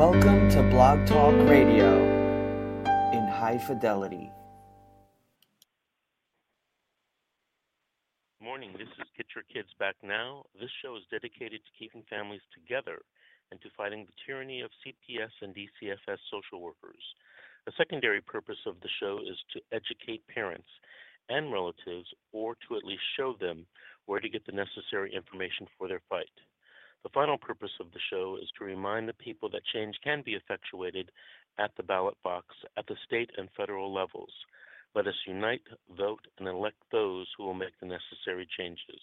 Welcome to Blog Talk Radio in high fidelity. Morning, this is Get Your Kids Back Now. This show is dedicated to keeping families together and to fighting the tyranny of CPS and DCFS social workers. A secondary purpose of the show is to educate parents and relatives, or to at least show them where to get the necessary information for their fight. The final purpose of the show is to remind the people that change can be effectuated at the ballot box at the state and federal levels. Let us unite, vote, and elect those who will make the necessary changes.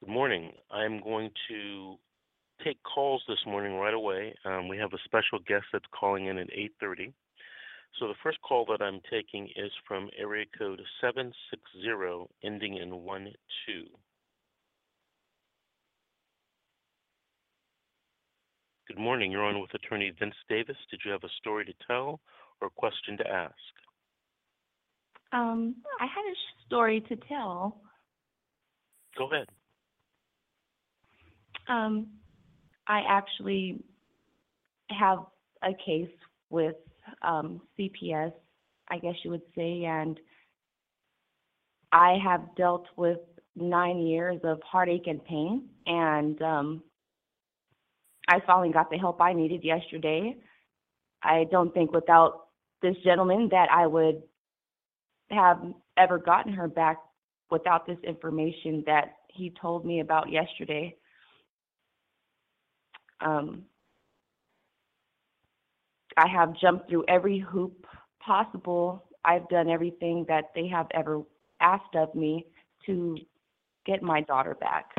Good morning. I'm going to take calls this morning right away. Um, we have a special guest that's calling in at 8:30. So the first call that I'm taking is from area code 760 ending in 12. Good morning. You're on with attorney Vince Davis. Did you have a story to tell or a question to ask? Um, I had a story to tell. Go ahead. Um, I actually have a case with um, CPS, I guess you would say, and I have dealt with nine years of heartache and pain, and um, I finally got the help I needed yesterday. I don't think without this gentleman that I would have ever gotten her back without this information that he told me about yesterday. Um, I have jumped through every hoop possible. I've done everything that they have ever asked of me to get my daughter back.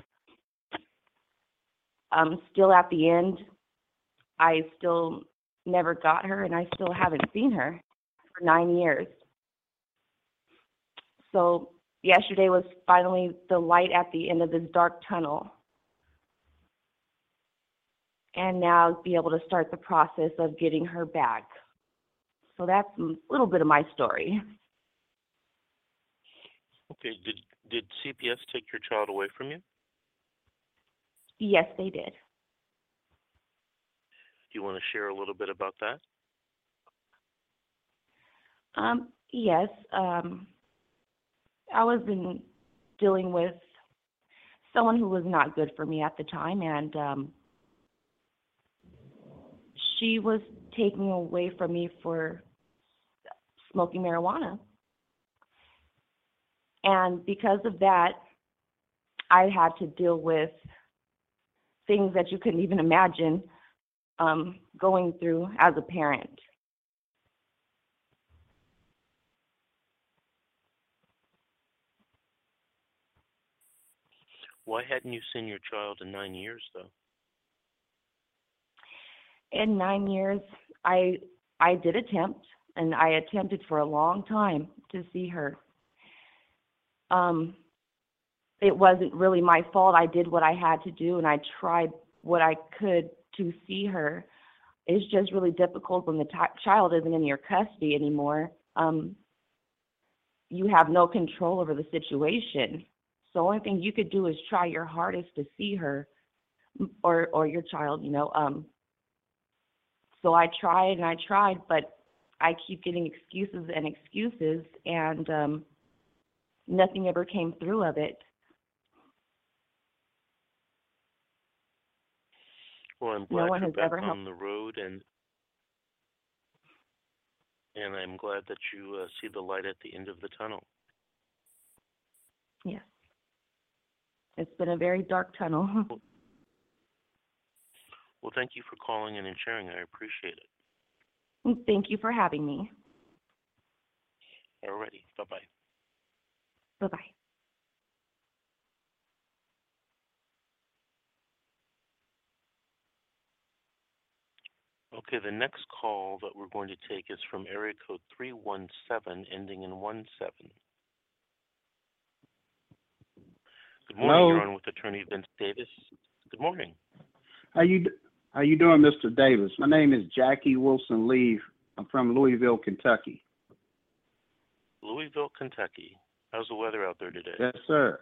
Um, still at the end, I still never got her, and I still haven't seen her for nine years. So yesterday was finally the light at the end of this dark tunnel. And now be able to start the process of getting her back. So that's a little bit of my story. Okay. Did did CPS take your child away from you? Yes, they did. Do you want to share a little bit about that? Um, yes. Um, I was in dealing with someone who was not good for me at the time, and um, she was taking away from me for smoking marijuana. And because of that, I had to deal with things that you couldn't even imagine um, going through as a parent. Why hadn't you seen your child in nine years, though? In nine years, I I did attempt, and I attempted for a long time to see her. Um, it wasn't really my fault. I did what I had to do, and I tried what I could to see her. It's just really difficult when the t- child isn't in your custody anymore. Um, you have no control over the situation. So the only thing you could do is try your hardest to see her or or your child, you know. Um so I tried and I tried, but I keep getting excuses and excuses and um nothing ever came through of it. Well, I'm No glad one you're has back ever on helped. the road, and and I'm glad that you uh, see the light at the end of the tunnel. Yes. It's been a very dark tunnel. Well, thank you for calling in and sharing. I appreciate it. Thank you for having me. Alrighty, bye bye. Bye bye. Okay, the next call that we're going to take is from area code 317 ending in 17. Good morning. Hello. You're on with attorney Vince Davis. Good morning. How you how you doing, Mr. Davis? My name is Jackie Wilson Lee. I'm from Louisville, Kentucky. Louisville, Kentucky. How's the weather out there today? Yes, sir.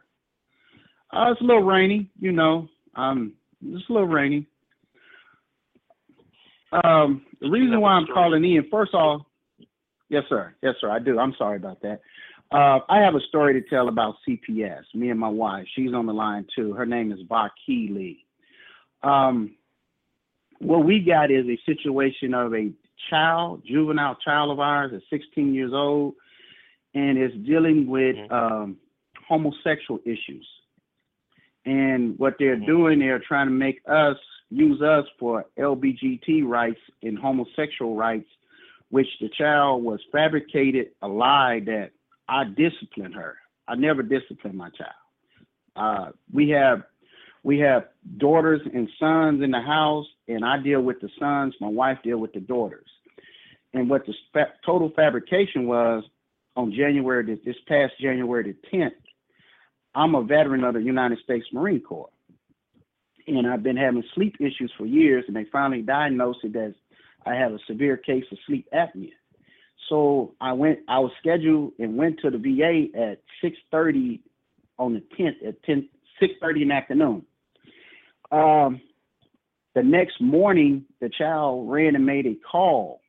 Uh, it's a little rainy, you know. Um, it's a little rainy. Um, the reason why I'm calling in, first off, yes, sir. Yes, sir. I do. I'm sorry about that. Uh, I have a story to tell about CPS. Me and my wife. She's on the line too. Her name is Baki Lee. Um, what we got is a situation of a child, juvenile child of ours, is 16 years old, and is dealing with Mhm. um, homosexual issues. And what they're Mhm. doing, they're trying to make us use us for LBGT rights and homosexual rights, which the child was fabricated a lie that I disciplined her. I never disciplined my child. Uh, we have we have daughters and sons in the house, and I deal with the sons. My wife deal with the daughters. And what the fa- total fabrication was on January this, this past January the 10th. I'm a veteran of the United States Marine Corps, and I've been having sleep issues for years, and they finally diagnosed it as I have a severe case of sleep apnea. So I went. I was scheduled and went to the VA at 6:30 on the 10th at 10 6:30 in the afternoon. Um, the next morning, the child ran and made a call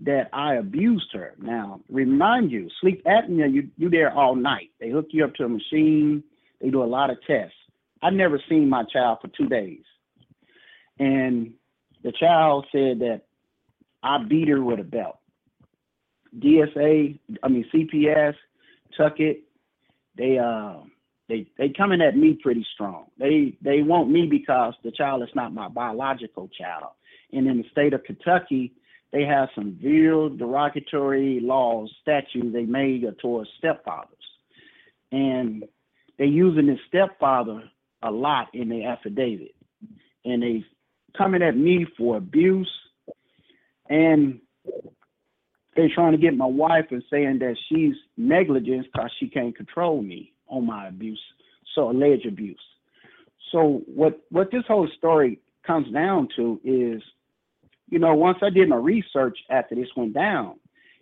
that I abused her. Now, remind you, sleep apnea, you you there all night. They hook you up to a machine. They do a lot of tests. I've never seen my child for two days, and the child said that I beat her with a belt. DSA, I mean CPS, Tuckett, they uh they they coming at me pretty strong. They they want me because the child is not my biological child. And in the state of Kentucky, they have some real derogatory laws, statutes they made towards stepfathers. And they're using this stepfather a lot in their affidavit. And they coming at me for abuse and they're trying to get my wife and saying that she's negligent because she can't control me on my abuse, so alleged abuse. So what what this whole story comes down to is, you know, once I did my research after this went down,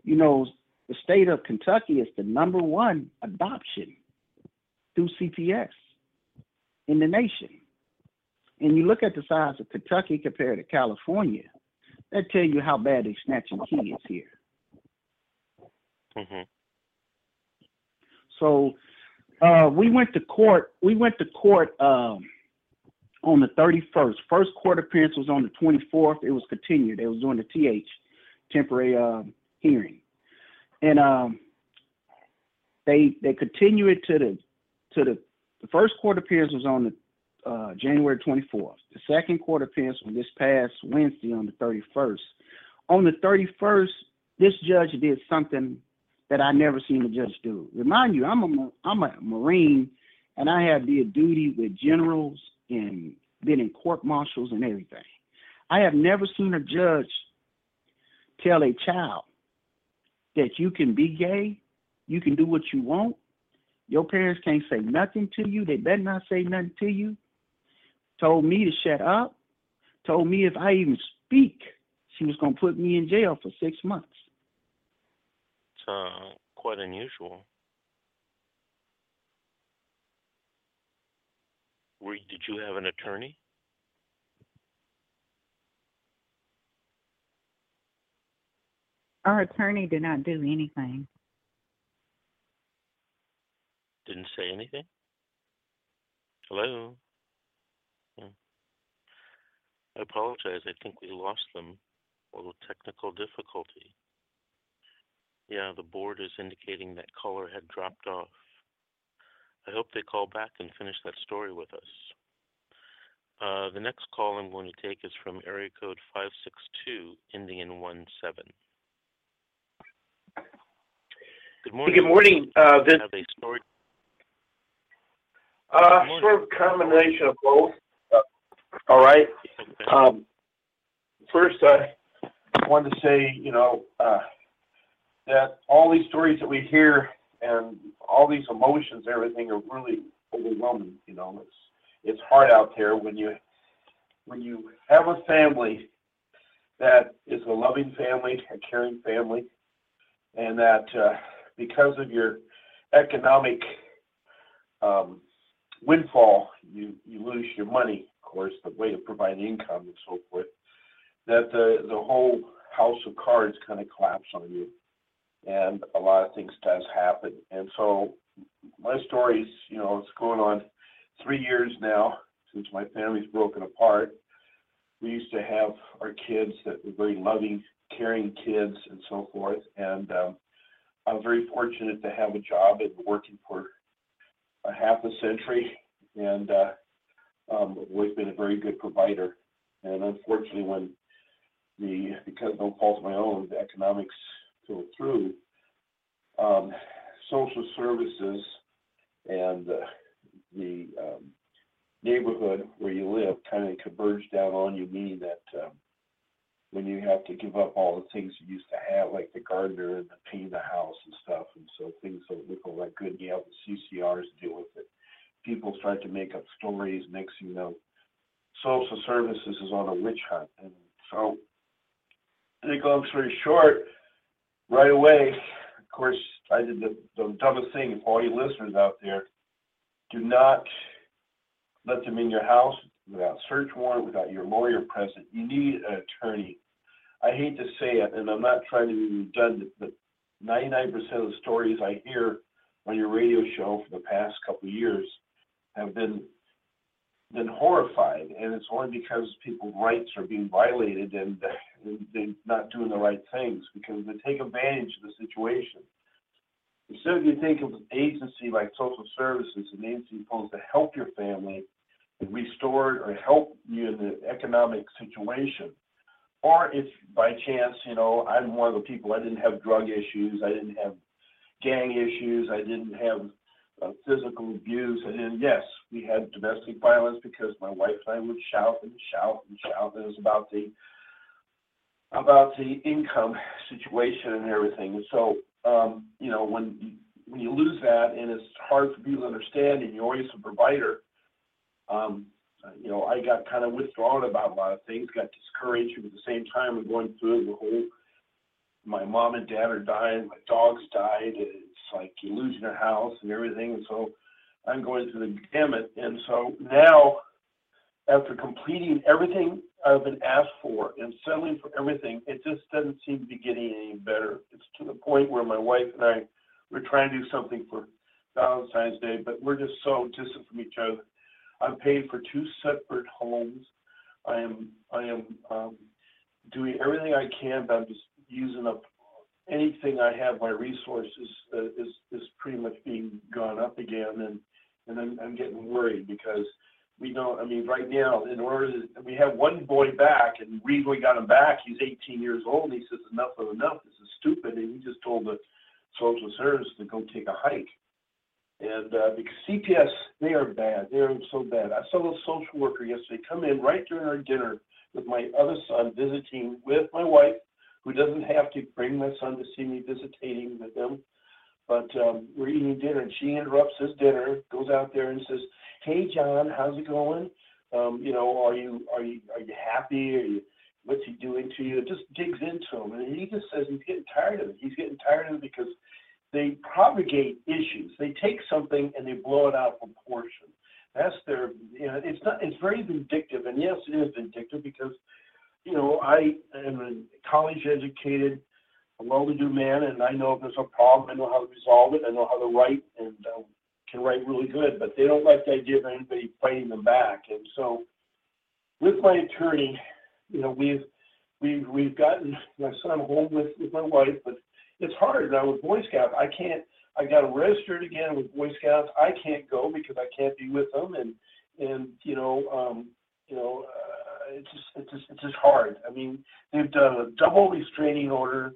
you know, the state of Kentucky is the number one adoption through CPS in the nation. And you look at the size of Kentucky compared to California, that tell you how bad they snatching kids here. hmm So uh, we went to court. We went to court um, on the 31st. First court appearance was on the 24th. It was continued. They was doing the TH temporary uh, hearing, and um, they they continue it to the to the the first court appearance was on the uh, January 24th. The second court appearance was this past Wednesday on the 31st. On the 31st, this judge did something that I never seen a judge do. Remind you, I'm a I'm a Marine, and I have did duty with generals and been in court martials and everything. I have never seen a judge tell a child that you can be gay, you can do what you want. Your parents can't say nothing to you. They better not say nothing to you. Told me to shut up. Told me if I even speak, she was gonna put me in jail for six months. It's uh, quite unusual. Were, did you have an attorney? Our attorney did not do anything. Didn't say anything? Hello? Hmm. I apologize. I think we lost them. A little technical difficulty. Yeah, the board is indicating that caller had dropped off. I hope they call back and finish that story with us. Uh, the next call I'm going to take is from area code 562, ending in 17. Good morning. Good morning. Uh, this have a story. Uh, sort of combination of both. Uh, all right. Um, first, I wanted to say, you know, uh, that all these stories that we hear and all these emotions, everything, are really overwhelming. You know, it's it's hard out there when you when you have a family that is a loving family, a caring family, and that uh, because of your economic um, windfall, you you lose your money, of course, the way to provide income and so forth. that the the whole house of cards kind of collapse on you, and a lot of things does happen. And so my story's, you know, it's going on three years now since my family's broken apart. We used to have our kids that were very loving, caring kids and so forth. And um, I'm very fortunate to have a job and working for a half a century, and uh, um, always been a very good provider. And unfortunately, when the because no fault of my own, the economics go through, um, social services and uh, the um, neighborhood where you live kind of converge down on you, meaning that um, when you have to give up all the things you used to have, like the gardener and the paint the house and stuff, and so things don't look all that good, and you have the CCRs deal with it. People start to make up stories. Next thing you know, social services is on a witch hunt, and so to make a long story short, right away, of course, I did the, the dumbest thing. For all you listeners out there, do not let them in your house without search warrant, without your lawyer present. You need an attorney. I hate to say it, and I'm not trying to be redundant, but 99% of the stories I hear on your radio show for the past couple of years have been been horrified, and it's only because people's rights are being violated and, and they're not doing the right things because they take advantage of the situation. Instead you think of an agency like social services, an agency supposed to help your family restore or help you in the economic situation. Or if by chance, you know, I'm one of the people, I didn't have drug issues, I didn't have gang issues, I didn't have uh, physical abuse, and then yes, we had domestic violence because my wife and I would shout and shout and shout, and it was about the about the income situation and everything. And so, um, you know, when when you lose that, and it's hard for people to understand, and you're always a provider, Um, uh, you know, I got kind of withdrawn about a lot of things, got discouraged. but At the same time, we're going through the whole. My mom and dad are dying. My dogs died. It's like you losing your house and everything. And so, I'm going through the gamut. And so now, after completing everything I've been asked for and settling for everything, it just doesn't seem to be getting any better. It's to the point where my wife and I we're trying to do something for Valentine's Day, but we're just so distant from each other. I'm paying for two separate homes. I am I am um, doing everything I can, but I'm just using up anything I have. My resources uh, is is pretty much being gone up again, and and I'm, I'm getting worried because we don't. I mean, right now, in order to, we have one boy back, and reason we got him back, he's 18 years old, and he says enough of enough. This is stupid, and he just told the social service to go take a hike. And uh, because CPS, they are bad. They are so bad. I saw a social worker yesterday come in right during our dinner with my other son visiting with my wife, who doesn't have to bring my son to see me visitating with them. But um, we're eating dinner, and she interrupts his dinner, goes out there and says, "Hey, John, how's it going? Um, you know, are you are you are you happy? Are you what's he doing to you?" It just digs into him, and he just says he's getting tired of it. He's getting tired of it because they propagate issues. They take something and they blow it out of proportion. That's their, you know, it's not, it's very vindictive. And yes, it is vindictive because, you know, I am a college educated, a well-to-do man, and I know if there's a problem, I know how to resolve it. I know how to write and um, can write really good, but they don't like the idea of anybody fighting them back. And so with my attorney, you know, we've, we've, we've gotten my son home with, with my wife, but it's hard now with Boy Scouts. I can't. I got registered again with Boy Scouts. I can't go because I can't be with them, and and you know, um, you know, uh, it's just it's just it's just hard. I mean, they've done a double restraining order,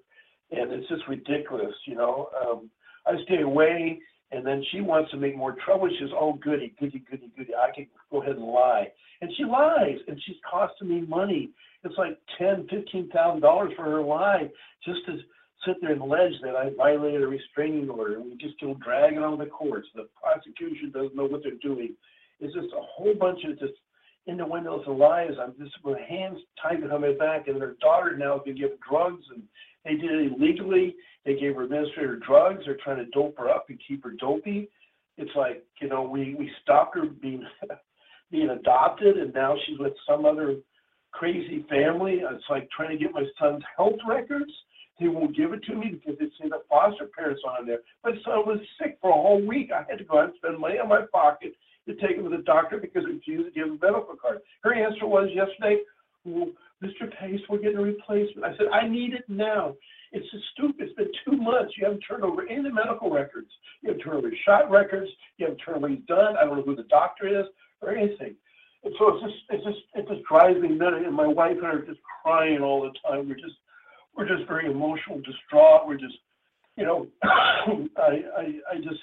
and it's just ridiculous. You know, um, I stay away, and then she wants to make more trouble. She says, "Oh, goody, goody, goody, goody. I can go ahead and lie," and she lies, and she's costing me money. It's like ten, fifteen thousand dollars for her lie, just to sit there and allege that I violated a restraining order, we just go dragging on the courts. The prosecution doesn't know what they're doing. It's just a whole bunch of just innuendos and lies. I'm just with hands tied behind my back, and their daughter now can give drugs, and they did it illegally. They gave her administrator drugs. They're trying to dope her up and keep her dopey. It's like you know we we stopped her being being adopted, and now she's with some other crazy family. It's like trying to get my son's health records. They won't give it to me because they say the foster parents on there. My son was sick for a whole week. I had to go out and spend money on my pocket to take him to the doctor because he refused to give him a medical card. Her answer was yesterday, well, Mr. Pace, we're getting a replacement. I said, I need it now. It's so stupid. It's been two months. You haven't turned over any medical records. You haven't turned over your shot records. You haven't turned over he's done. I don't know who the doctor is or anything. And so it's just, it's just, it just drives me nuts. And my wife and I are just crying all the time. We're just, we're just very emotional, distraught. We're just, you know, I, I, I just,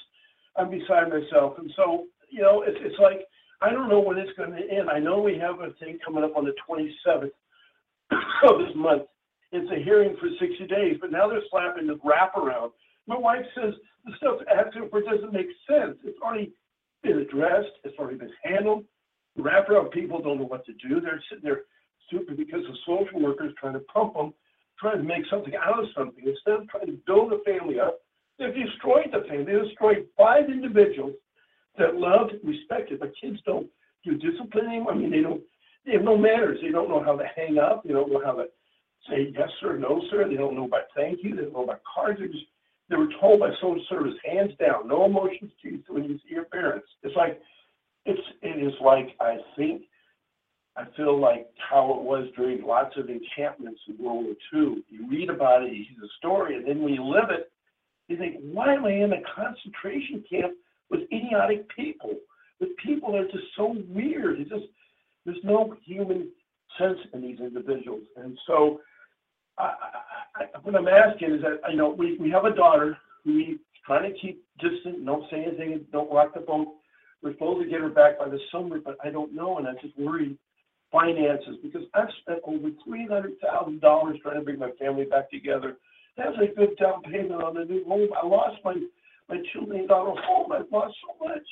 I'm beside myself. And so, you know, it's, it's like, I don't know when it's going to end. I know we have a thing coming up on the 27th of this month. It's a hearing for 60 days, but now they're slapping the wraparound. My wife says the stuff asking for doesn't make sense. It's already been addressed. It's already been handled. The wraparound people don't know what to do. They're sitting there stupid because the social workers trying to pump them, trying to make something out of something. Instead of trying to build a family up, they've destroyed the family. They destroyed five individuals that loved, respected, but kids don't do discipline anymore. I mean, they don't, they have no manners. They don't know how to hang up. They don't know how to say yes sir, no sir. They don't know about thank you. They don't know about cards. They just, they were told by social service, hands down, no emotions to you when you see your parents. It's like, it's, it is like, I think, I feel like how it was during lots of encampments in World War II. You read about it, you see the story, and then when you live it, you think, why am I in a concentration camp with idiotic people? With people that are just so weird. It just there's no human sense in these individuals. And so I, I, I, what I'm asking is that, you know, we, we have a daughter who we trying to keep distant, don't say anything, don't rock the boat. We're supposed to get her back by the summer, but I don't know, and I'm just worried finances because I've spent over three hundred thousand dollars trying to bring my family back together. That's a good down payment on a new home. I lost my my two million dollar home. I've lost so much.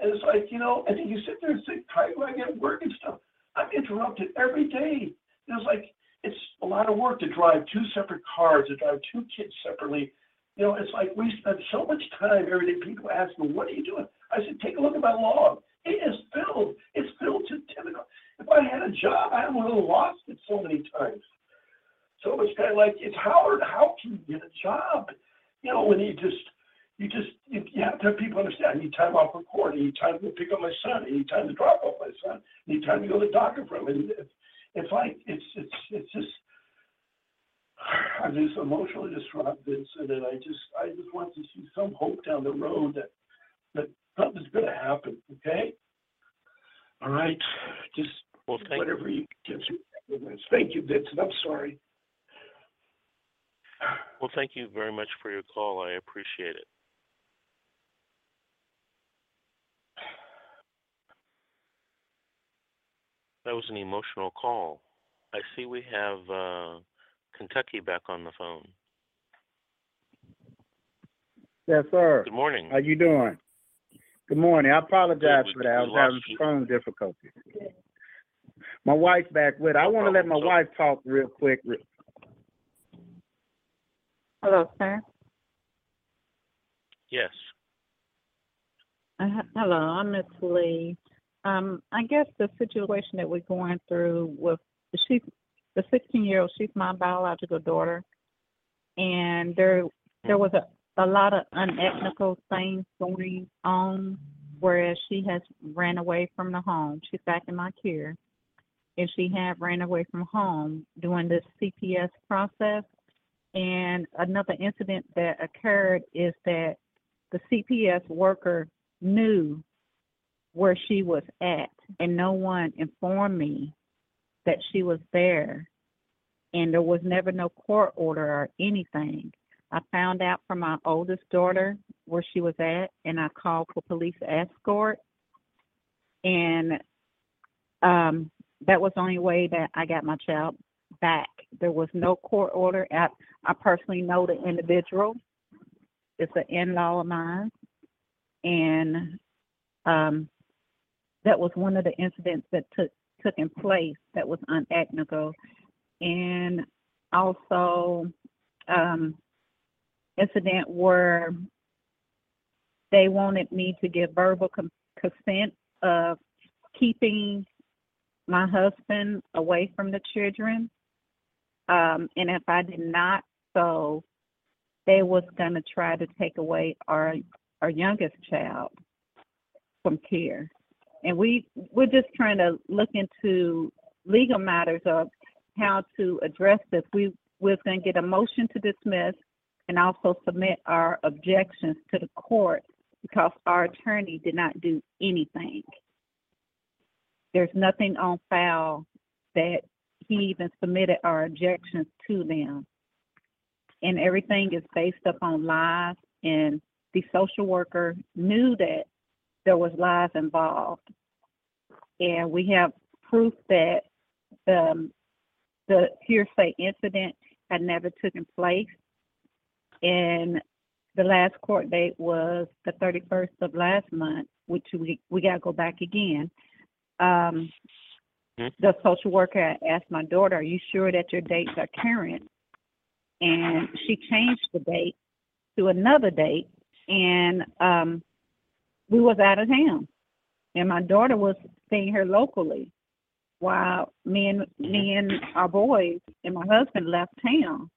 And it's like, you know, and then you sit there and think, how do I get work and stuff? I'm interrupted every day. It's like it's a lot of work to drive two separate cars, to drive two kids separately. You know, it's like we spend so much time every day. People ask me, "What are you doing?" I said, "Take a look at my log. It is filled. It's filled to typical. If I had a job, I would have lost it so many times. So it's kind of like it's Howard. How can you get a job? You know, when you just you just you, you have to have people understand. I need time off from court. I need time to pick up my son. I need time to drop off my son. I need time to go to the doctor for him. And it's, it's like it's it's it's just I'm just emotionally distraught, Vincent, and I just I just want to see some hope down the road that that something's going to happen. Okay. All right. Just Well, thank, whatever you can. Thank you, Vincent. I'm sorry. well, thank you very much for your call. I appreciate it. That was an emotional call. I see we have uh, Kentucky back on the phone. Yes, sir. Good morning. How you doing? Good morning. I apologize for that. I was having phone difficulties. My wife's back with. I want to let my problem. Wife talk real quick. Hello, sir. Yes. Uh, hello, I'm Miss Lee. Um, I guess the situation that we're going through with she's the 16 year old. She's my biological daughter, and there there was a a lot of unethical things going on. Whereas she has ran away from the home. She's back in my care, and she had ran away from home during this CPS process. And another incident that occurred is that the CPS worker knew where she was at, and no one informed me that she was there. And there was never no court order or anything. I found out from my oldest daughter where she was at, and I called for police escort. And um, that was the only way that I got my child back. There was no court order. I, I personally know the individual. It's an in-law of mine, and um, that was one of the incidents that took took in place that was unethical, and also um, incident where they wanted me to give verbal con- consent of keeping my husband away from the children. Um, and if I did not, so they was gonna try to take away our our youngest child from care. And we we're just trying to look into legal matters of how to address this. We we're gonna get a motion to dismiss and also submit our objections to the court because our attorney did not do anything. There's nothing on file that he even submitted our objections to them. And everything is based upon lies and the social worker knew that there was lies involved. And we have proof that um, the hearsay incident had never taken place. And the last court date was the 31st of last month, which we, we got to go back again. Um, Hmm. The social worker asked my daughter, Are you sure that your dates are current? And she changed the date to another date, and um, we was out of town. And my daughter was staying here locally while me and me and our boys and my husband left town.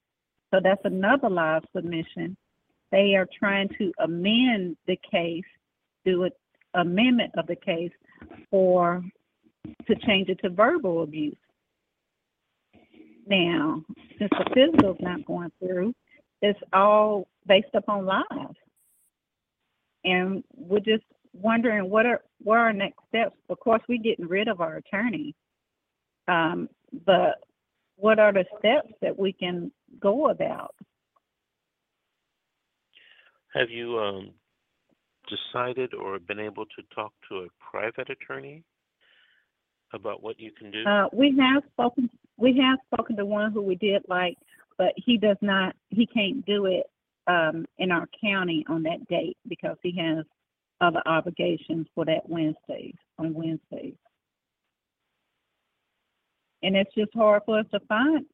So that's another live submission. They are trying to amend the case, do an amendment of the case for to change it to verbal abuse. Now, since the physical's not going through, it's all based upon lies. And we're just wondering what are what are our next steps. Of course, we're getting rid of our attorney, um, but what are the steps that we can go about? Have you um, decided or been able to talk to a private attorney about what you can do? Uh, we have spoken. We have spoken to one who we did like, but he does not. He can't do it um, in our county on that date because he has other obligations for that Wednesday on Wednesdays. And it's just hard for us to find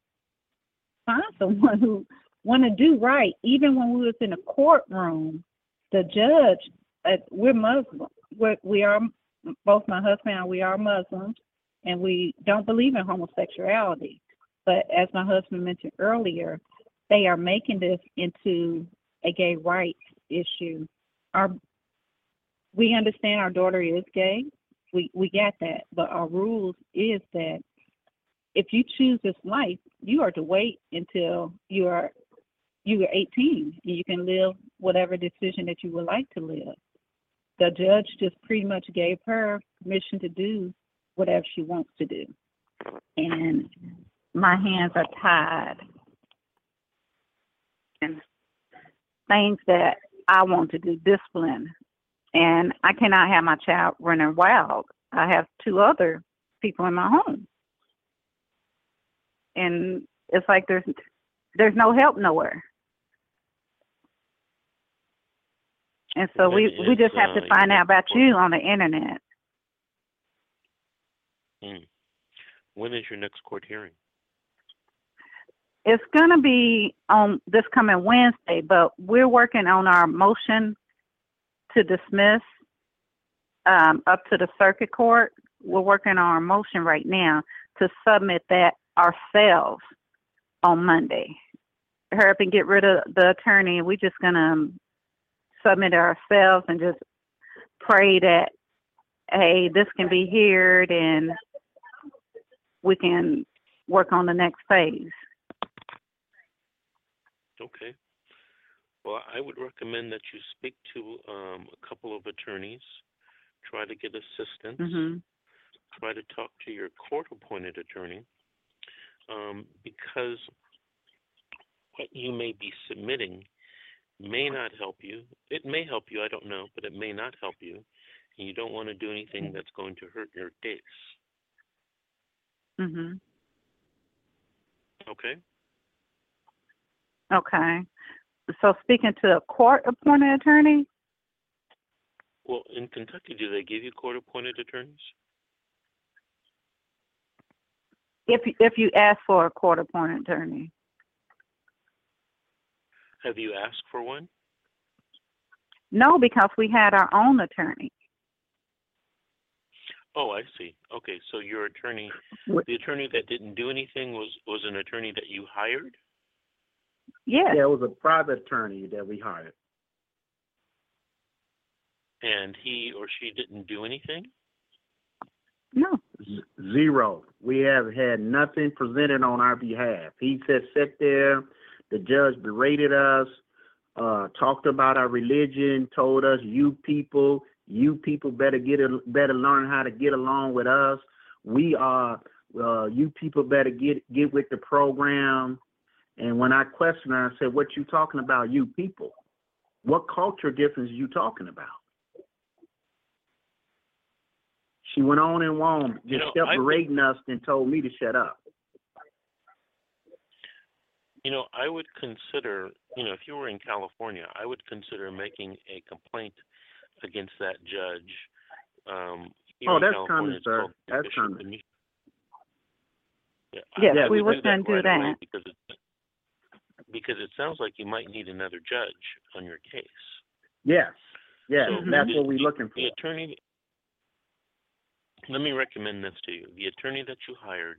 find someone who want to do right. Even when we was in a courtroom, the judge, uh, we're Muslim. We're, we are both my husband and we are Muslims, and we don't believe in homosexuality. But as my husband mentioned earlier, they are making this into a gay rights issue. Our we understand our daughter is gay. We we get that, but our rules is that if you choose this life, you are to wait until you are you are 18 and you can live whatever decision that you would like to live. The judge just pretty much gave her permission to do whatever she wants to do. And my hands are tied. And things that I want to do, discipline. And I cannot have my child running wild. I have two other people in my home. And it's like there's there's no help nowhere. And so we we just have uh, to find your out about you on the internet. Hmm. When is your next court hearing? It's gonna be on this coming Wednesday, but we're working on our motion to dismiss um, up to the circuit court. We're working on our motion right now to submit that ourselves on Monday. Hurry up and get rid of the attorney. We're just gonna um, submit ourselves and just pray that hey, this can be heard and we can work on the next phase. Okay. Well, I would recommend that you speak to um, a couple of attorneys, try to get assistance, hmm try to talk to your court-appointed attorney, um, because what you may be submitting may not help you. It may help you, I don't know, but it may not help you, and you don't want to do anything that's going to hurt your case. Mhm. Okay. Okay. So speaking to a court appointed attorney, Well, in Kentucky, do they give you court-appointed attorneys? If you- if you ask for a court appointed attorney, Have you asked for one? no, because we had our own attorney. Oh, I see. Okay, so your attorney, the attorney that didn't do anything was was an attorney that you hired. Yes. Yeah, it was a private attorney that we hired. and he or she didn't do anything? No. Zero. We have had nothing presented on our behalf. He said, sit there. The judge berated us, uh, talked about our religion, told us, you people, you people better get a, better learn how to get along with us. We are, uh, you people better get get with the program. And when I questioned her, I said, what you talking about, you people? What culture difference you talking about? She went on and on, You just know, kept I think- us and told me to shut up. You know, I would consider, you know, if you were in California, I would consider making a complaint against that judge. Um, Oh, that's California, coming, it's sir. That's judicial coming. Yeah, Yes, I we would was gonna do right that. because it, because it sounds like you might need another judge on your case. Yes, yes, So that's the- what we're looking for. The attorney, let me recommend this to you. The attorney that you hired,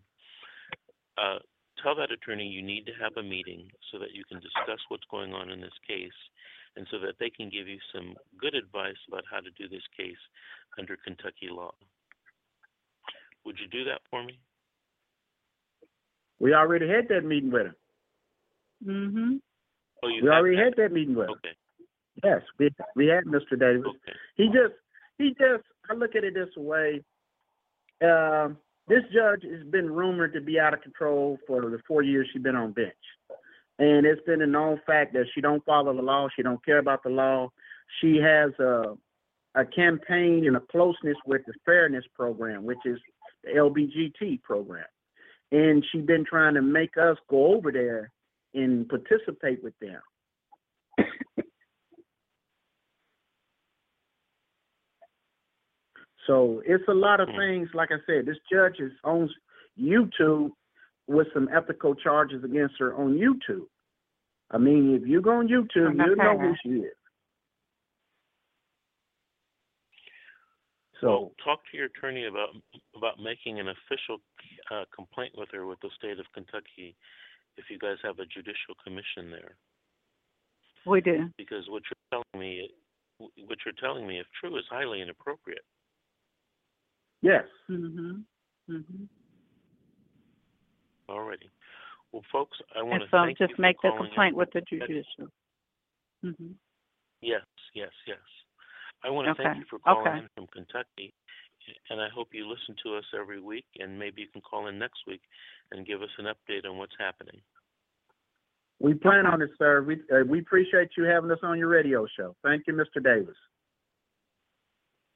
uh, tell that attorney you need to have a meeting so that you can discuss what's going on in this case and so that they can give you some good advice about how to do this case under Kentucky law. Would you do that for me? We already had that meeting with him. Mm-hmm. Oh, you We have already that? had that meeting with him. Okay, Yes, we we had Mr. Davis. okay. He just he just I look at it this way. Um, this judge has been rumored to be out of control for the four years she's been on bench. And it's been a known fact that she don't follow the law, she don't care about the law. She has a a campaign and a closeness with the fairness program, which is the LBGT program. And she's been trying to make us go over there and participate with them. So it's a lot of Hmm. things. Like I said, this judge is on YouTube with some ethical charges against her on YouTube. I mean, if you go on YouTube, you know who she is. Well, So talk to your attorney about about making an official uh, complaint with her with the state of Kentucky if you guys have a judicial commission there. We do. because what you're telling me, what you're telling me, if true, is highly inappropriate. Yes, Mhm. Mhm. Already. Well, folks, I want And to so thank you just for make the calling in complaint with the Kentucky. judicial. Mhm. Yes, yes, yes. I want to thank Okay, you for calling okay. in from Kentucky, and I hope you listen to us every week, and maybe you can call in next week and give us an update on what's happening. we plan on it, sir. We uh, we appreciate you having us on your radio show. Thank you, Mr. Davis.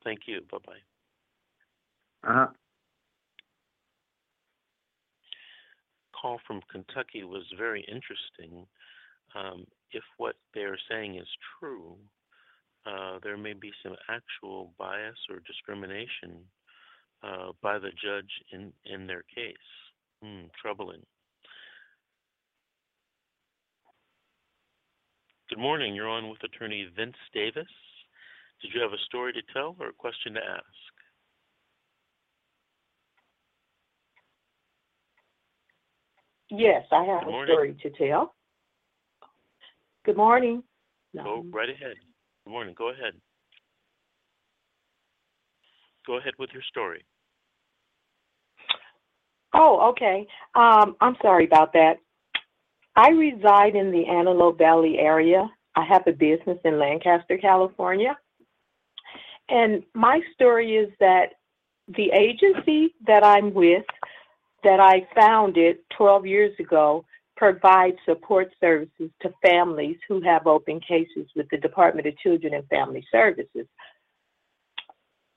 Thank you. Bye bye bye. Uh huh. Call from Kentucky was very interesting. Um, if what they're saying is true, uh, there may be some actual bias or discrimination uh, by the judge in, in their case. Hmm, troubling. Good morning. You're on with attorney Vince Davis. Did you have a story to tell or a question to ask? Yes, I have Good a morning. story to tell. Good morning. Go right ahead. Good morning. Go ahead. Go ahead with your story. Oh, okay. Um, I'm sorry about that. I reside in the Antelope Valley area. I have a business in Lancaster, California. And my story is that the agency that I'm with, that I founded 12 years ago, provides support services to families who have open cases with the Department of Children and Family Services.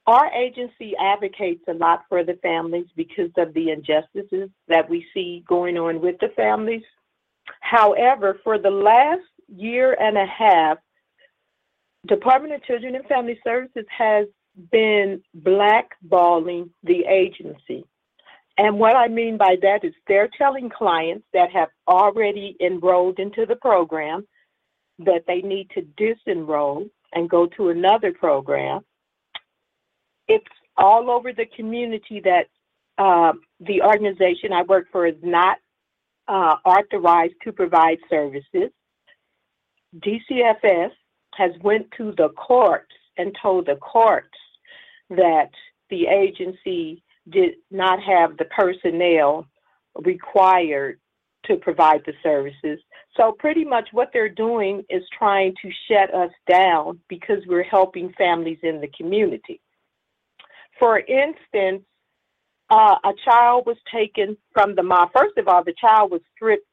Our agency advocates a lot for the families because of the injustices that we see going on with the families. However, for the last year and a half, Department of Children and Family Services has been blackballing the agency. And what I mean by that is they're telling clients that have already enrolled into the program that they need to disenroll and go to another program. It's all over the community that uh, the organization I work for is not uh, authorized to provide services. DCFS has went to the courts and told the courts that the agency did not have the personnel required to provide the services. So pretty much what they're doing is trying to shut us down because we're helping families in the community. For instance, uh, a child was taken from the mom. First of all, the child was stripped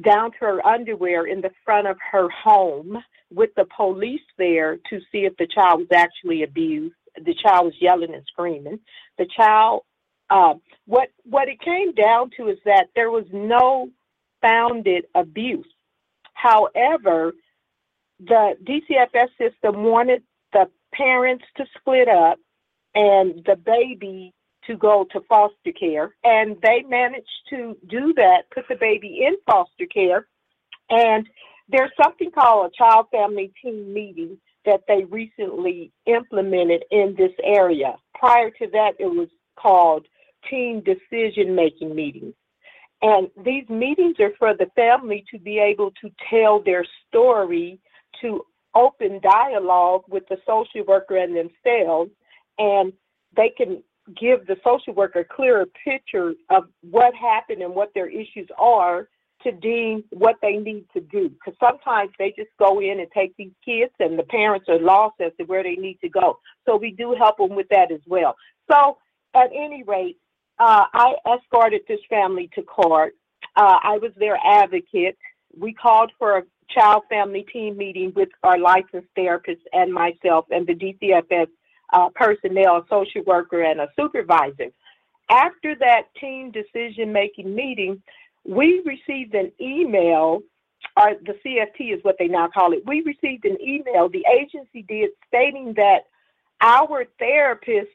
down to her underwear in the front of her home with the police there to see if the child was actually abused. The child was yelling and screaming. The child, uh, what what it came down to is that there was no founded abuse. However, the DCFS system wanted the parents to split up and the baby to go to foster care. And they managed to do that, put the baby in foster care. And there's something called a child family team meeting that they recently implemented in this area. Prior to that, it was called team decision making meetings. And these meetings are for the family to be able to tell their story, to open dialogue with the social worker and themselves, and they can give the social worker a clearer picture of what happened and what their issues are to deem what they need to do. Because sometimes they just go in and take these kids, and the parents are lost as to where they need to go. So we do help them with that as well. So, at any rate, uh, I escorted this family to court. Uh, I was their advocate. We called for a child family team meeting with our licensed therapist and myself and the DCFS uh, personnel, a social worker, and a supervisor. After that team decision making meeting, we received an email, or the CFT is what they now call it. We received an email, the agency did, stating that our therapist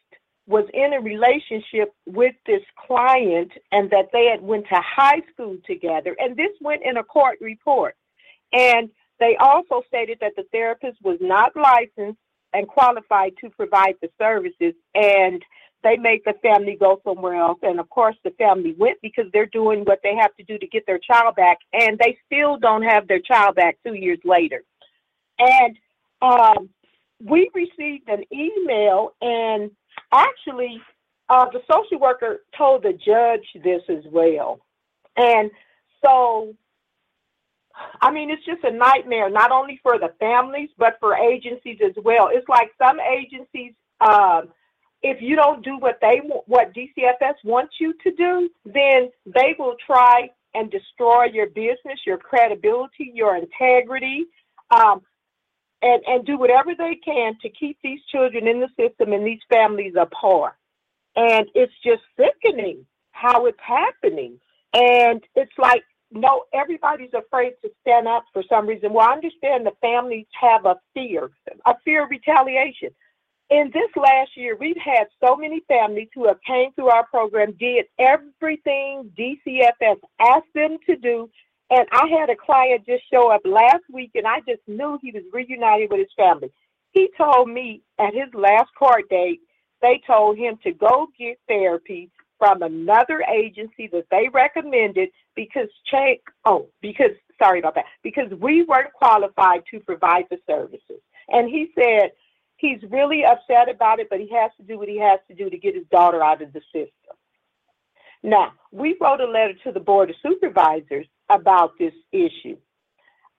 was in a relationship with this client and that they had went to high school together. And this went in a court report. And they also stated that the therapist was not licensed and qualified to provide the services. And they made the family go somewhere else. And of course the family went because they're doing what they have to do to get their child back and they still don't have their child back two years later. And um, we received an email and actually uh, the social worker told the judge this as well. And so I mean, it's just a nightmare, not only for the families, but for agencies as well. It's like some agencies, um, if you don't do what they what DCFS wants you to do, then they will try and destroy your business, your credibility, your integrity, um, and and do whatever they can to keep these children in the system and these families apart. And it's just sickening how it's happening. And it's like no, everybody's afraid to stand up for some reason. Well, I understand the families have a fear, a fear of retaliation. In this last year, we've had so many families who have came through our program, did everything DCFS asked them to do. And I had a client just show up last week, and I just knew he was reunited with his family. He told me at his last court date, they told him to go get therapy from another agency that they recommended because check oh because sorry about that because we weren't qualified to provide the services and he said he's really upset about it but he has to do what he has to do to get his daughter out of the system. Now we wrote a letter to the board of supervisors about this issue.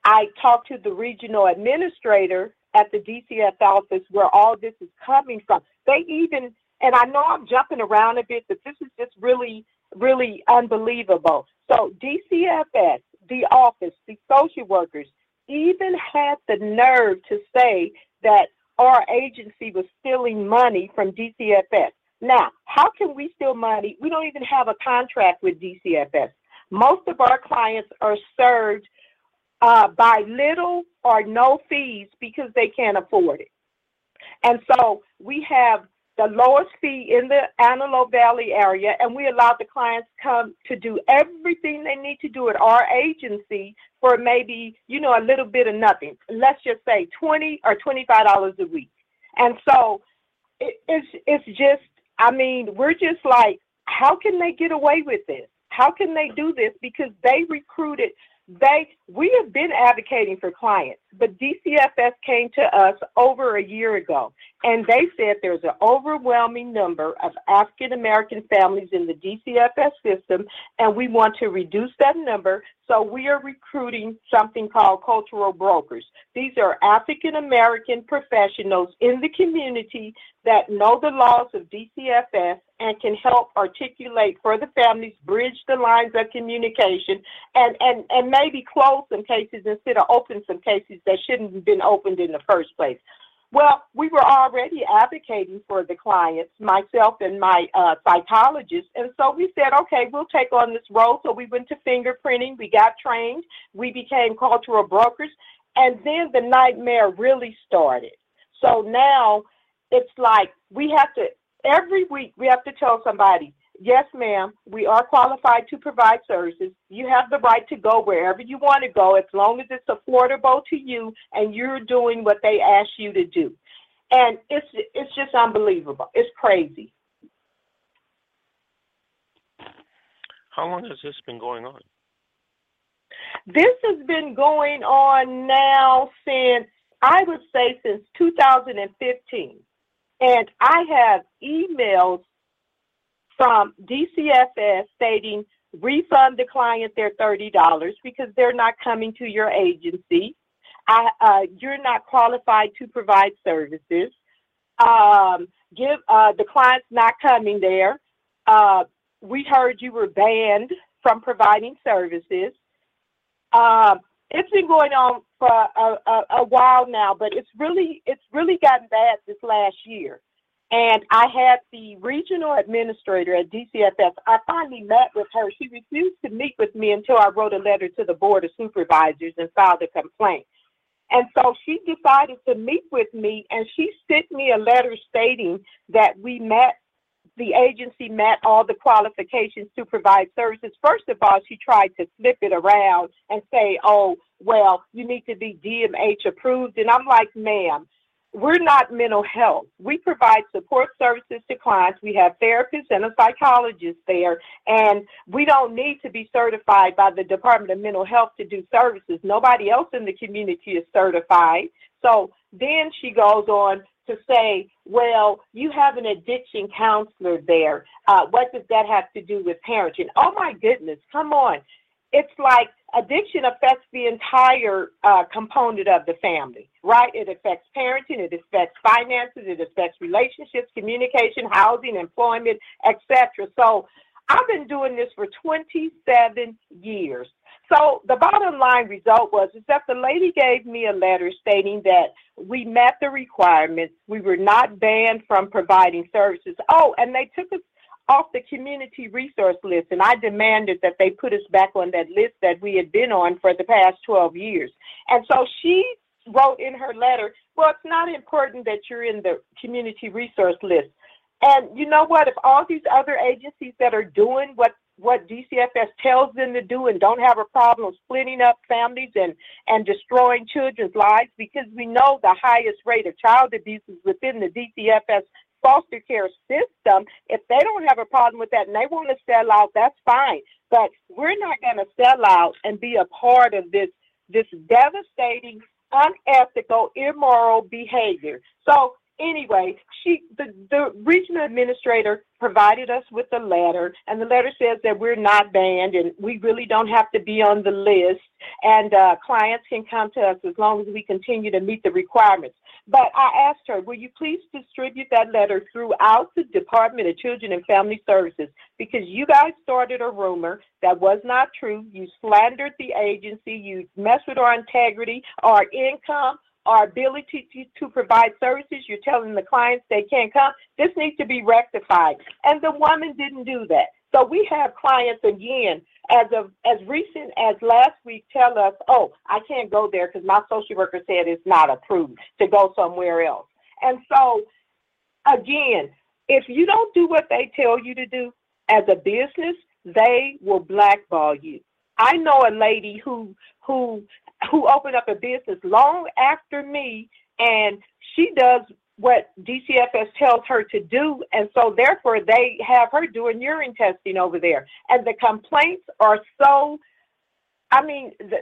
I talked to the regional administrator at the dcf office where all this is coming from. They even and I know I'm jumping around a bit, but this is just really, really unbelievable. So DCFS, the office, the social workers, even had the nerve to say that our agency was stealing money from DCFS. Now, how can we steal money? We don't even have a contract with DCFS. Most of our clients are served uh, by little or no fees because they can't afford it. And so we have the lowest fee in the Antelope Valley area, and we allow the clients come to do everything they need to do at our agency for maybe, you know, a little bit of nothing. Let's just say 20 or $25 a week. And so it, it's, it's just, I mean, we're just like, how can they get away with this? How can they do this? Because they recruited they we have been advocating for clients, but DCFS came to us over a year ago and they said there's an overwhelming number of African American families in the DCFS system and we want to reduce that number. So we are recruiting something called cultural brokers. These are African American professionals in the community that know the laws of DCFS and can help articulate for the families, bridge the lines of communication, and, and, and maybe close some cases instead of open some cases that shouldn't have been opened in the first place. Well, we were already advocating for the clients, myself and my uh, psychologist. And so we said, okay, we'll take on this role. So we went to fingerprinting, we got trained, we became cultural brokers. And then the nightmare really started. So now it's like we have to every week we have to tell somebody, yes, ma'am, we are qualified to provide services. You have the right to go wherever you want to go as long as it's affordable to you and you're doing what they ask you to do. And it's it's just unbelievable. It's crazy. How long has this been going on? This has been going on now since I would say since 2015. And I have emails from DCFS stating refund the client their $30 because they're not coming to your agency. I, uh, you're not qualified to provide services. Um, give uh, the client's not coming there. Uh, we heard you were banned from providing services. Um, it's been going on for a, a, a while now, but it's really it's really gotten bad this last year. And I had the regional administrator at DCFS. I finally met with her. She refused to meet with me until I wrote a letter to the board of supervisors and filed a complaint. And so she decided to meet with me and she sent me a letter stating that we met the agency met all the qualifications to provide services. First of all, she tried to flip it around and say, oh, well, you need to be DMH approved. And I'm like, ma'am, we're not mental health. We provide support services to clients. We have therapists and a psychologist there, and we don't need to be certified by the Department of Mental Health to do services. Nobody else in the community is certified. So then she goes on to say, well, you have an addiction counselor there. Uh, what does that have to do with parenting? Oh my goodness, come on. It's like addiction affects the entire uh, component of the family, right? It affects parenting, it affects finances, it affects relationships, communication, housing, employment, etc. So I've been doing this for 27 years. So the bottom line result was is that the lady gave me a letter stating that we met the requirements, we were not banned from providing services. Oh, and they took us off the community resource list, and I demanded that they put us back on that list that we had been on for the past 12 years. And so she wrote in her letter, well, it's not important that you're in the community resource list. And you know what? If all these other agencies that are doing what what DCFS tells them to do and don't have a problem splitting up families and and destroying children's lives because we know the highest rate of child abuse is within the DCFS foster care system, if they don't have a problem with that and they want to sell out, that's fine. But we're not going to sell out and be a part of this this devastating, unethical, immoral behavior. So anyway, she the, the regional administrator provided us with a letter, and the letter says that we're not banned and we really don't have to be on the list, and uh, clients can come to us as long as we continue to meet the requirements. But I asked her, will you please distribute that letter throughout the Department of Children and Family Services? Because you guys started a rumor that was not true. You slandered the agency, you messed with our integrity, our income, our ability to, to provide services. You're telling the clients they can't come. This needs to be rectified. And the woman didn't do that. So we have clients again as of as recent as last week tell us, oh, I can't go there because my social worker said it's not approved to go somewhere else. And so again, if you don't do what they tell you to do as a business, they will blackball you. I know a lady who who who opened up a business long after me and she does what DCFS tells her to do, and so therefore they have her doing urine testing over there. And the complaints are so, I mean, the,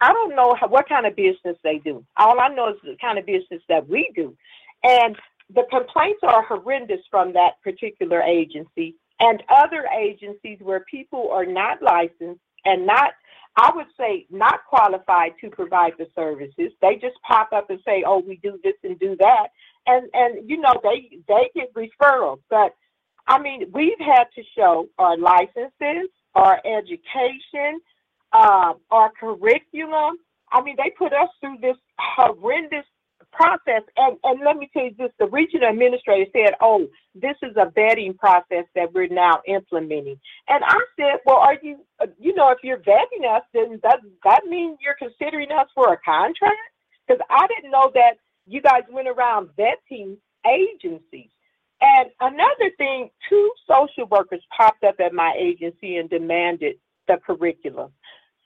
I don't know how, what kind of business they do. All I know is the kind of business that we do. And the complaints are horrendous from that particular agency and other agencies where people are not licensed and not I would say not qualified to provide the services. They just pop up and say, "Oh, we do this and do that," and and you know they they get referrals. But I mean, we've had to show our licenses, our education, uh, our curriculum. I mean, they put us through this horrendous process. And, and let me tell you this, the regional administrator said, oh, this is a vetting process that we're now implementing. And I said, well, are you, you know, if you're vetting us, then does that mean you're considering us for a contract? Because I didn't know that you guys went around vetting agencies. And another thing, two social workers popped up at my agency and demanded the curriculum.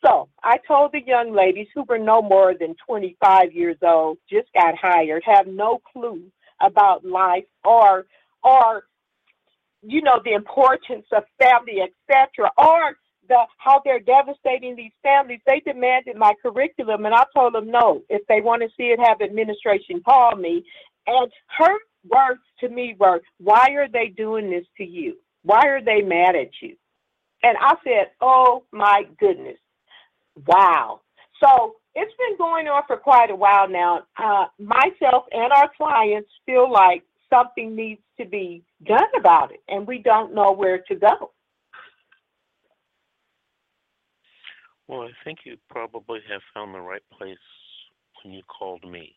So I told the young ladies who were no more than 25 years old, just got hired, have no clue about life or or you know the importance of family, etc., or the how they're devastating these families. They demanded my curriculum, and I told them no. If they want to see it, have administration call me. And her words to me were, "Why are they doing this to you? Why are they mad at you?" And I said, "Oh my goodness." Wow. So it's been going on for quite a while now. Uh, myself and our clients feel like something needs to be done about it, and we don't know where to go. Well, I think you probably have found the right place when you called me.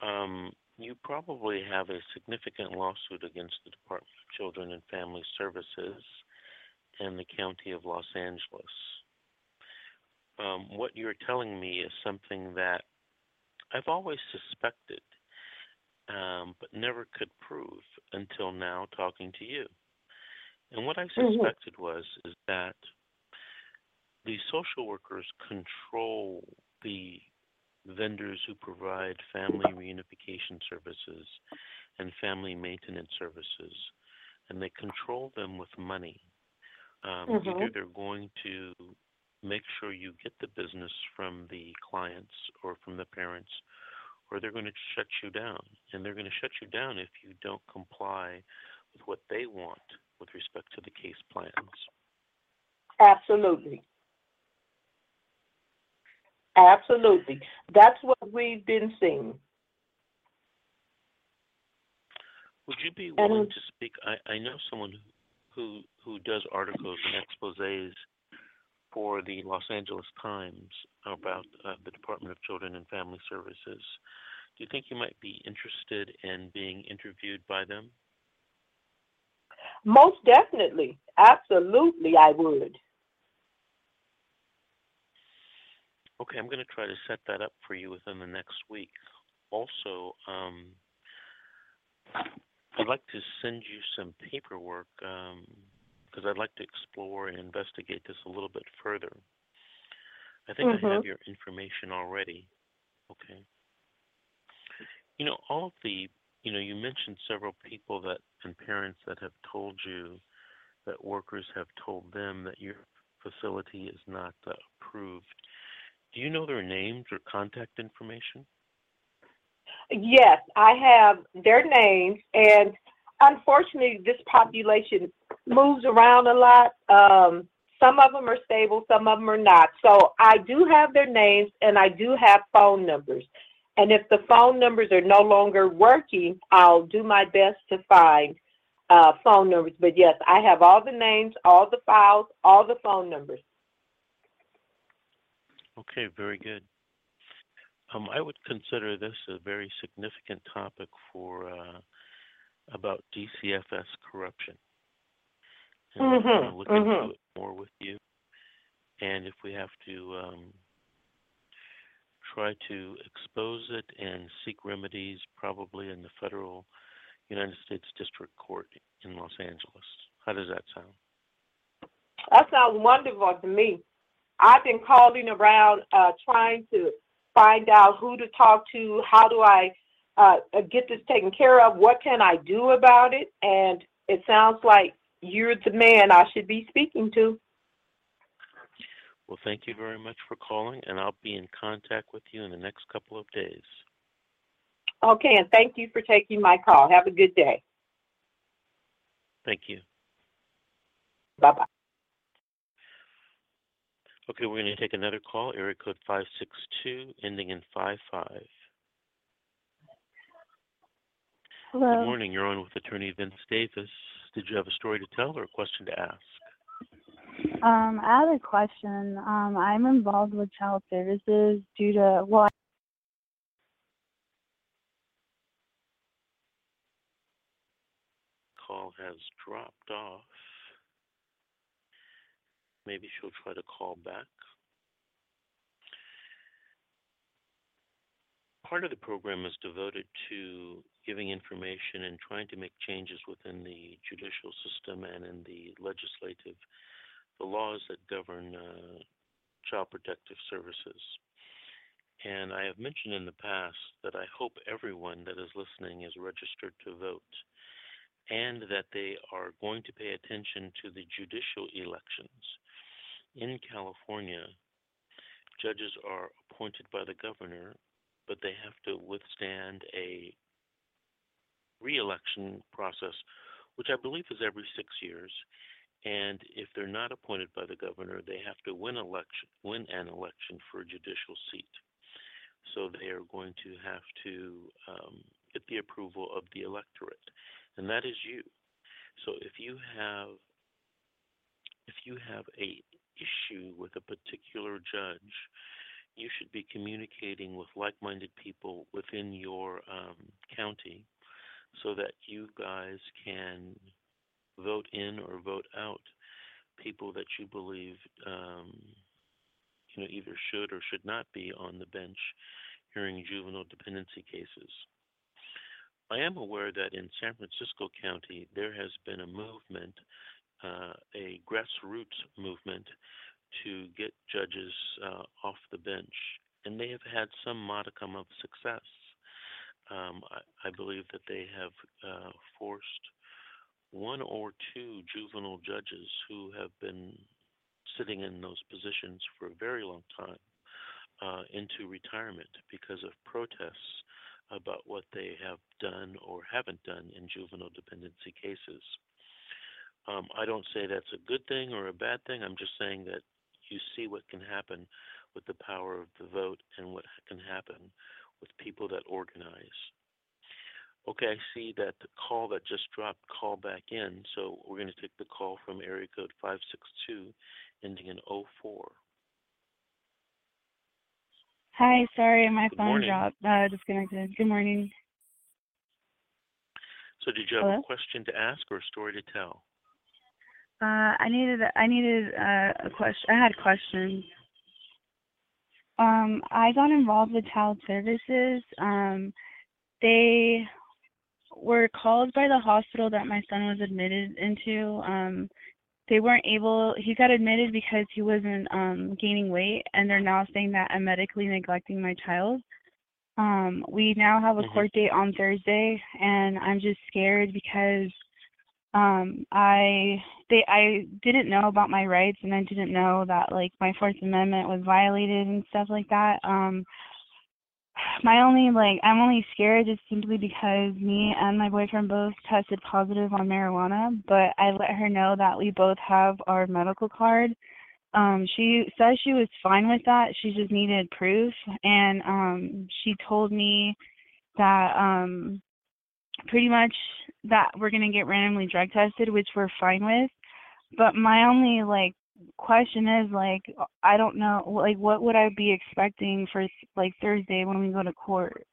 Um, you probably have a significant lawsuit against the Department of Children and Family Services in the county of Los Angeles. Um, what you're telling me is something that I've always suspected, um, but never could prove until now talking to you. And what I mm-hmm. suspected mm-hmm. was is that the social workers control the vendors who provide family reunification services and family maintenance services, and they control them with money. Um, mm-hmm. Either they're going to make sure you get the business from the clients or from the parents, or they're going to shut you down. And they're going to shut you down if you don't comply with what they want with respect to the case plans. Absolutely. Absolutely. That's what we've been seeing. Would you be willing and, to speak? I, I know someone who who does articles and exposés for the Los Angeles Times about uh, the Department of Children and Family Services. Do you think you might be interested in being interviewed by them? Most definitely. Absolutely, I would. Okay, I'm going to try to set that up for you within the next week. Also, um, I'd like to send you some paperwork because um, I'd like to explore and investigate this a little bit further. I think mm-hmm. I have your information already. Okay. You know, all of the, you know, you mentioned several people that and parents that have told you that workers have told them that your facility is not uh, approved. Do you know their names or contact information? Yes, I have their names, and unfortunately, this population moves around a lot. Um, some of them are stable, some of them are not. So I do have their names, and I do have phone numbers. And if the phone numbers are no longer working, I'll do my best to find uh, phone numbers. But yes, I have all the names, all the files, all the phone numbers. Okay, very good. Um, I would consider this a very significant topic for uh, about DCFS corruption. And mm-hmm. look mm-hmm. into it more with you. And if we have to um, try to expose it and seek remedies, probably in the federal United States District Court in Los Angeles. How does that sound? That sounds wonderful to me. I've been calling around uh, trying to find out who to talk to, how do I uh, get this taken care of, what can I do about it, and it sounds like you're the man I should be speaking to. Well, thank you very much for calling, and I'll be in contact with you in the next couple of days. Okay, and thank you for taking my call. Have a good day. Thank you. Bye bye. Okay, we're going to take another call, area code 562, ending in 55. Hello. Good morning. You're on with Attorney Vince Davis. Did you have a story to tell or a question to ask? Um, I had a question. Um, I'm involved with child services due to well, Call has dropped off. Maybe she'll try to call back. Part of the program is devoted to giving information and trying to make changes within the judicial system and in the legislative, the laws that govern uh, child protective services. And I have mentioned in the past that I hope everyone that is listening is registered to vote and that they are going to pay attention to the judicial elections. In California, judges are appointed by the governor, but they have to withstand a re-election process, which I believe is every six years. And if they're not appointed by the governor, they have to win election, win an election for a judicial seat. So they are going to have to um, get the approval of the electorate, and that is you. So if you have if you have a issue with a particular judge, you should be communicating with like-minded people within your um, county so that you guys can vote in or vote out people that you believe um, you know either should or should not be on the bench hearing juvenile dependency cases. I am aware that in San Francisco County there has been a movement, a grassroots movement, to get judges uh, off the bench, and they have had some modicum of success. Um, I, I, believe that they have uh, forced one or two juvenile judges who have been sitting in those positions for a very long time uh, into retirement because of protests about what they have done or haven't done in juvenile dependency cases. Um, I don't say that's a good thing or a bad thing. I'm just saying that you see what can happen with the power of the vote and what can happen with people that organize. Okay, I see that the call that just dropped call back in, so we're going to take the call from area code 562 ending in 04. Hi, sorry, my Good phone morning. dropped. Uh, disconnected. Good morning. So did you have Hello? a question to ask or a story to tell? Uh, I needed I needed uh, a question. I had questions. Um, I got involved with child services. Um, they were called by the hospital that my son was admitted into. Um, they weren't able. He got admitted because he wasn't um, gaining weight, and they're now saying that I'm medically neglecting my child. Um, we now have a Mhm. court date on Thursday, and I'm just scared because um i they i didn't know about my rights and i didn't know that like my fourth amendment was violated and stuff like that. Um my only like i'm only scared just simply because me and my boyfriend both tested positive on marijuana but i let her know that we both have our medical card. Um she says she was fine with that she just needed proof and um she told me that um pretty much that we're going to get randomly drug tested, which we're fine with. But my only like question is like I don't know like what would I be expecting for like Thursday when we go to court?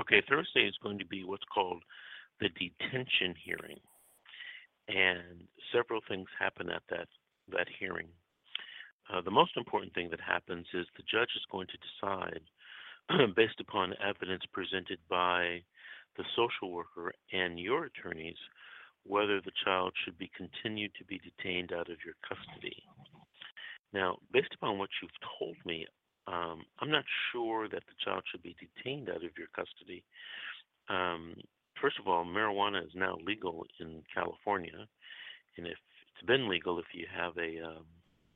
Okay, Thursday is going to be what's called the detention hearing, and several things happen at that that hearing. Uh, the most important thing that happens is the judge is going to decide, based upon evidence presented by the social worker and your attorneys, whether the child should be continued to be detained out of your custody. Now, based upon what you've told me, um, I'm not sure that the child should be detained out of your custody. Um, first of all, marijuana is now legal in California, and if it's been legal, if you have a um,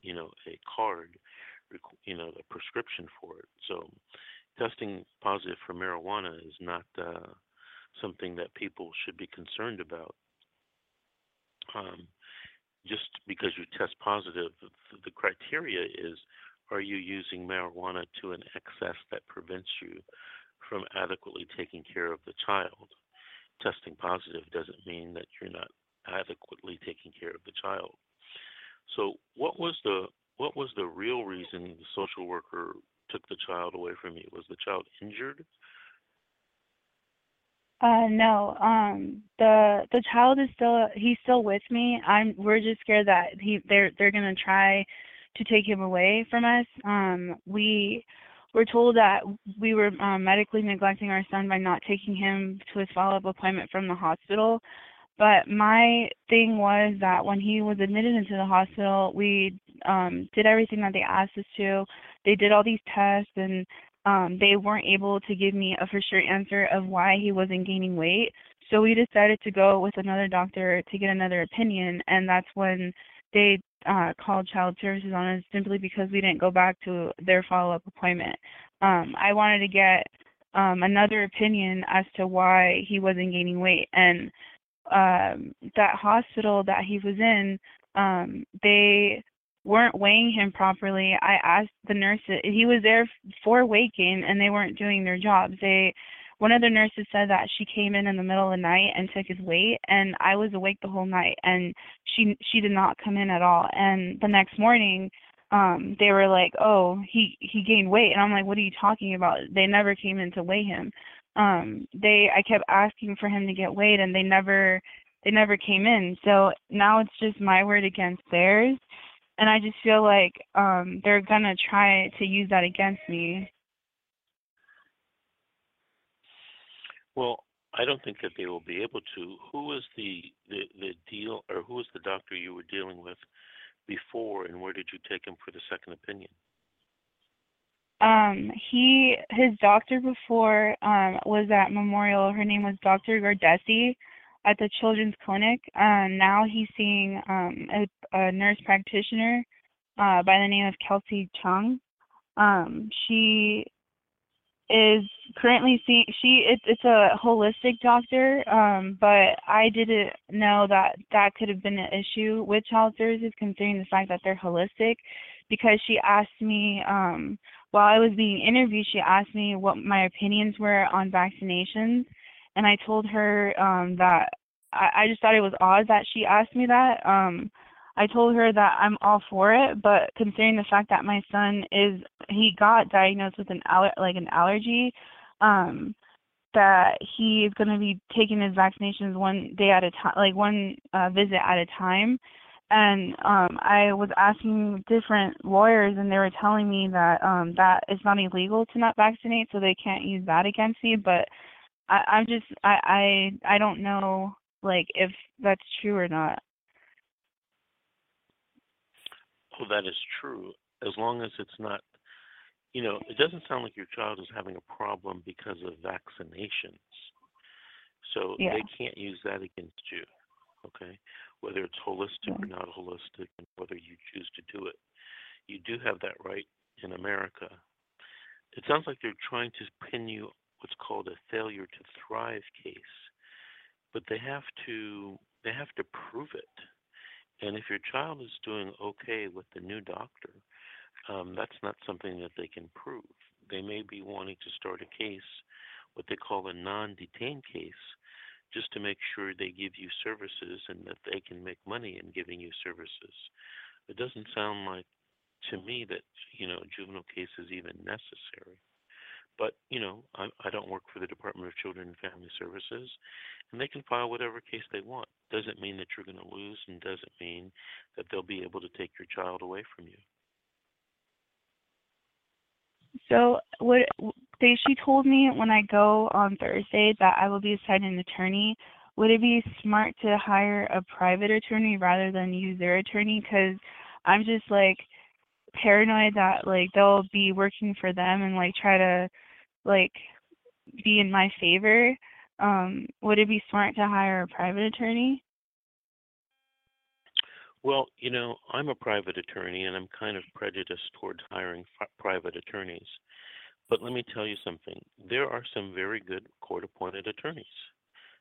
you know a card, you know a prescription for it. So, testing positive for marijuana is not uh, something that people should be concerned about. Um, just because you test positive, the criteria is are you using marijuana to an excess that prevents you from adequately taking care of the child? Testing positive doesn't mean that you're not adequately taking care of the child. So, what was the what was the real reason the social worker took the child away from you? Was the child injured? Uh no. Um the the child is still he's still with me. I'm we're just scared that he they're they're gonna try to take him away from us. Um we were told that we were um, medically neglecting our son by not taking him to his follow up appointment from the hospital. But my thing was that when he was admitted into the hospital, we um, did everything that they asked us to. They did all these tests and um, they weren't able to give me a for sure answer of why he wasn't gaining weight. So we decided to go with another doctor to get another opinion, and that's when they uh, called child services on us simply because we didn't go back to their follow up appointment. Um, I wanted to get um, another opinion as to why he wasn't gaining weight, and um, that hospital that he was in, um, they weren't weighing him properly. I asked the nurses. He was there for gain, and they weren't doing their jobs. They, one of the nurses said that she came in in the middle of the night and took his weight, and I was awake the whole night, and she she did not come in at all. And the next morning, um, they were like, "Oh, he he gained weight," and I'm like, "What are you talking about?" They never came in to weigh him. Um, they I kept asking for him to get weighed, and they never they never came in. So now it's just my word against theirs and I just feel like um they're gonna try to use that against me. Well, I don't think that they will be able to. Who was the the the deal, or who was the doctor you were dealing with before, and where did you take him for the second opinion? Um, he his doctor before um was at Memorial. Her name was Dr. Gardesi at the children's clinic. Um, now he's seeing um, a, a nurse practitioner uh, by the name of Kelsey Chung. Um, she is currently seeing she it, it's a holistic doctor um but i didn't know that that could have been an issue with child services considering the fact that they're holistic because she asked me um while i was being interviewed she asked me what my opinions were on vaccinations and I told her um that I, I just thought it was odd that she asked me that. Um I told her that I'm all for it, but considering the fact that my son is he got diagnosed with an aller like an allergy, um that he is going to be taking his vaccinations one day at a time, like one uh, visit at a time. And um I was asking different lawyers, and they were telling me that um that it's not illegal to not vaccinate, so they can't use that against me. But I, I'm just I, I I don't know like if that's true or not. Oh, that is true. As long as it's not, you know, it doesn't sound like your child is having a problem because of vaccinations. So yeah. they can't use that against you. Okay, whether it's holistic yeah. or not holistic, and whether you choose to do it, you do have that right in America. It sounds like they're trying to pin you what's called a failure to thrive case, but they have to they have to prove it. And if your child is doing okay with the new doctor, um, that's not something that they can prove. They may be wanting to start a case, what they call a non-detained case, just to make sure they give you services and that they can make money in giving you services. It doesn't sound like to me that you know a juvenile case is even necessary. But you know, I, I don't work for the Department of Children and Family Services, and they can file whatever case they want. Doesn't mean that you're going to lose, and doesn't mean that they'll be able to take your child away from you. So what they she told me when I go on Thursday that I will be assigned an attorney. Would it be smart to hire a private attorney rather than use their attorney? Because I'm just like paranoid that like they'll be working for them and like try to like be in my favor. Um, would it be smart to hire a private attorney? Well, you know, I'm a private attorney and I'm kind of prejudiced towards hiring f- private attorneys. But let me tell you something. There are some very good court appointed attorneys.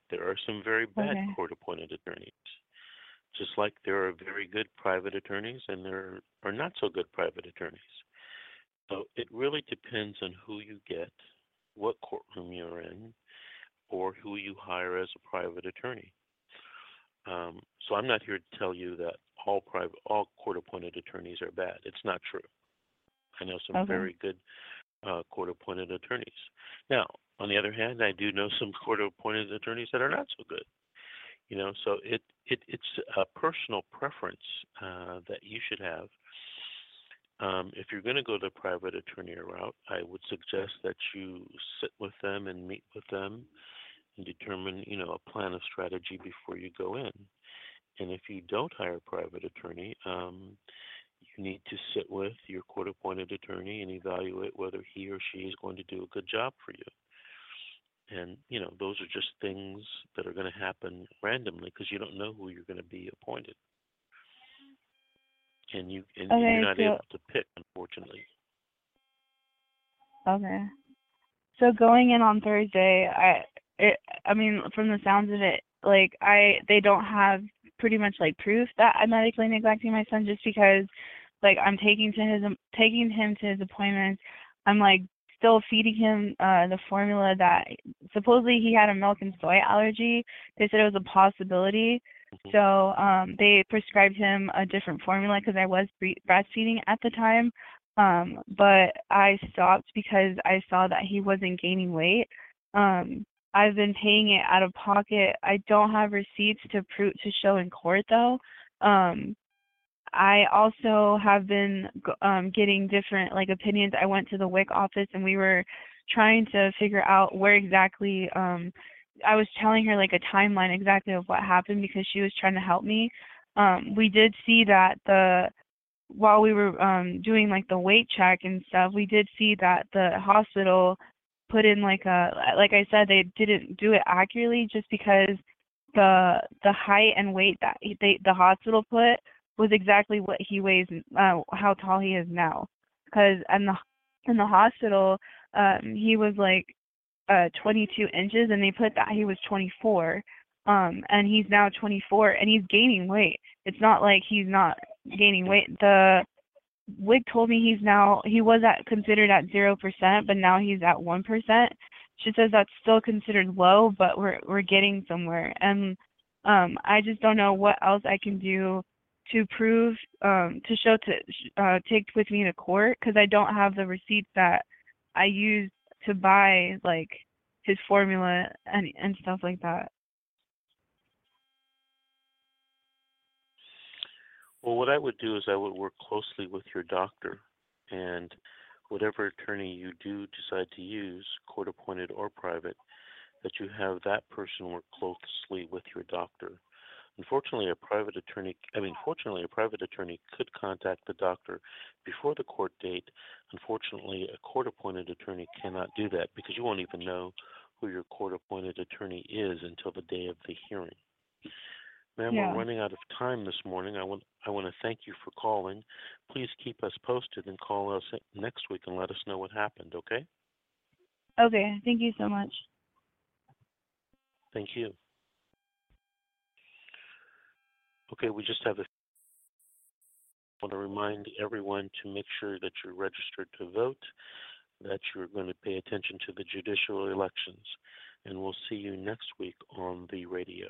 There are some very bad Okay. court appointed attorneys. Just like there are very good private attorneys and there are not so good private attorneys. So it really depends on who you get, what courtroom you're in, or who you hire as a private attorney. Um, so I'm not here to tell you that all private, all court-appointed attorneys are bad. It's not true. I know some Okay. very good uh, court-appointed attorneys. Now, on the other hand, I do know some court-appointed attorneys that are not so good. You know, so it, it it's a personal preference uh, that you should have. Um, if you're going to go the private attorney route, I would suggest that you sit with them and meet with them and determine, you know, a plan of strategy before you go in. And if you don't hire a private attorney, um, you need to sit with your court-appointed attorney and evaluate whether he or she is going to do a good job for you. And you know, those are just things that are going to happen randomly because you don't know who you're going to be appointed, and you and Okay, you're not so- able to pick, unfortunately. Okay. So going in on Thursday, I it I mean from the sounds of it, like I they don't have pretty much like proof that I'm medically neglecting my son just because like I'm taking to his taking him to his appointments. I'm like still feeding him uh the formula that supposedly he had a milk and soy allergy. They said it was a possibility. So um they prescribed him a different formula because I was bre- breastfeeding at the time. Um, but I stopped because I saw that he wasn't gaining weight. Um, I've been paying it out of pocket. I don't have receipts to prove to show in court though. Um, I also have been um, getting different like opinions. I went to the WIC office and we were trying to figure out where exactly. Um, I was telling her like a timeline exactly of what happened because she was trying to help me. Um, we did see that the while we were um doing like the weight check and stuff, we did see that the hospital put in like a like I said they didn't do it accurately just because the the height and weight that they the hospital put was exactly what he weighs uh how tall he is now because in the in the hospital um he was like uh 22 inches and they put that he was 24 um and he's now 24 and he's gaining weight. It's not like he's not gaining weight. The WIC told me he's now he was at considered at zero percent but now he's at one percent. She says that's still considered low but we're we're getting somewhere. And um i just don't know what else i can do to prove um to show to uh take with me to court because i don't have the receipts that i used to buy like his formula and and stuff like that Well, what I would do is I would work closely with your doctor, and whatever attorney you do decide to use, court appointed or private, that you have that person work closely with your doctor. Unfortunately, a private attorney, I mean, fortunately, a private attorney could contact the doctor before the court date. Unfortunately, a court appointed attorney cannot do that because you won't even know who your court appointed attorney is until the day of the hearing. Ma'am, Yeah. we're running out of time this morning. I want I want to thank you for calling. Please keep us posted and call us next week and let us know what happened, okay? okay thank you so much Thank you. Okay, we just have a want to remind everyone to make sure that you're registered to vote, that you're going to pay attention to the judicial elections, and we'll see you next week on the radio.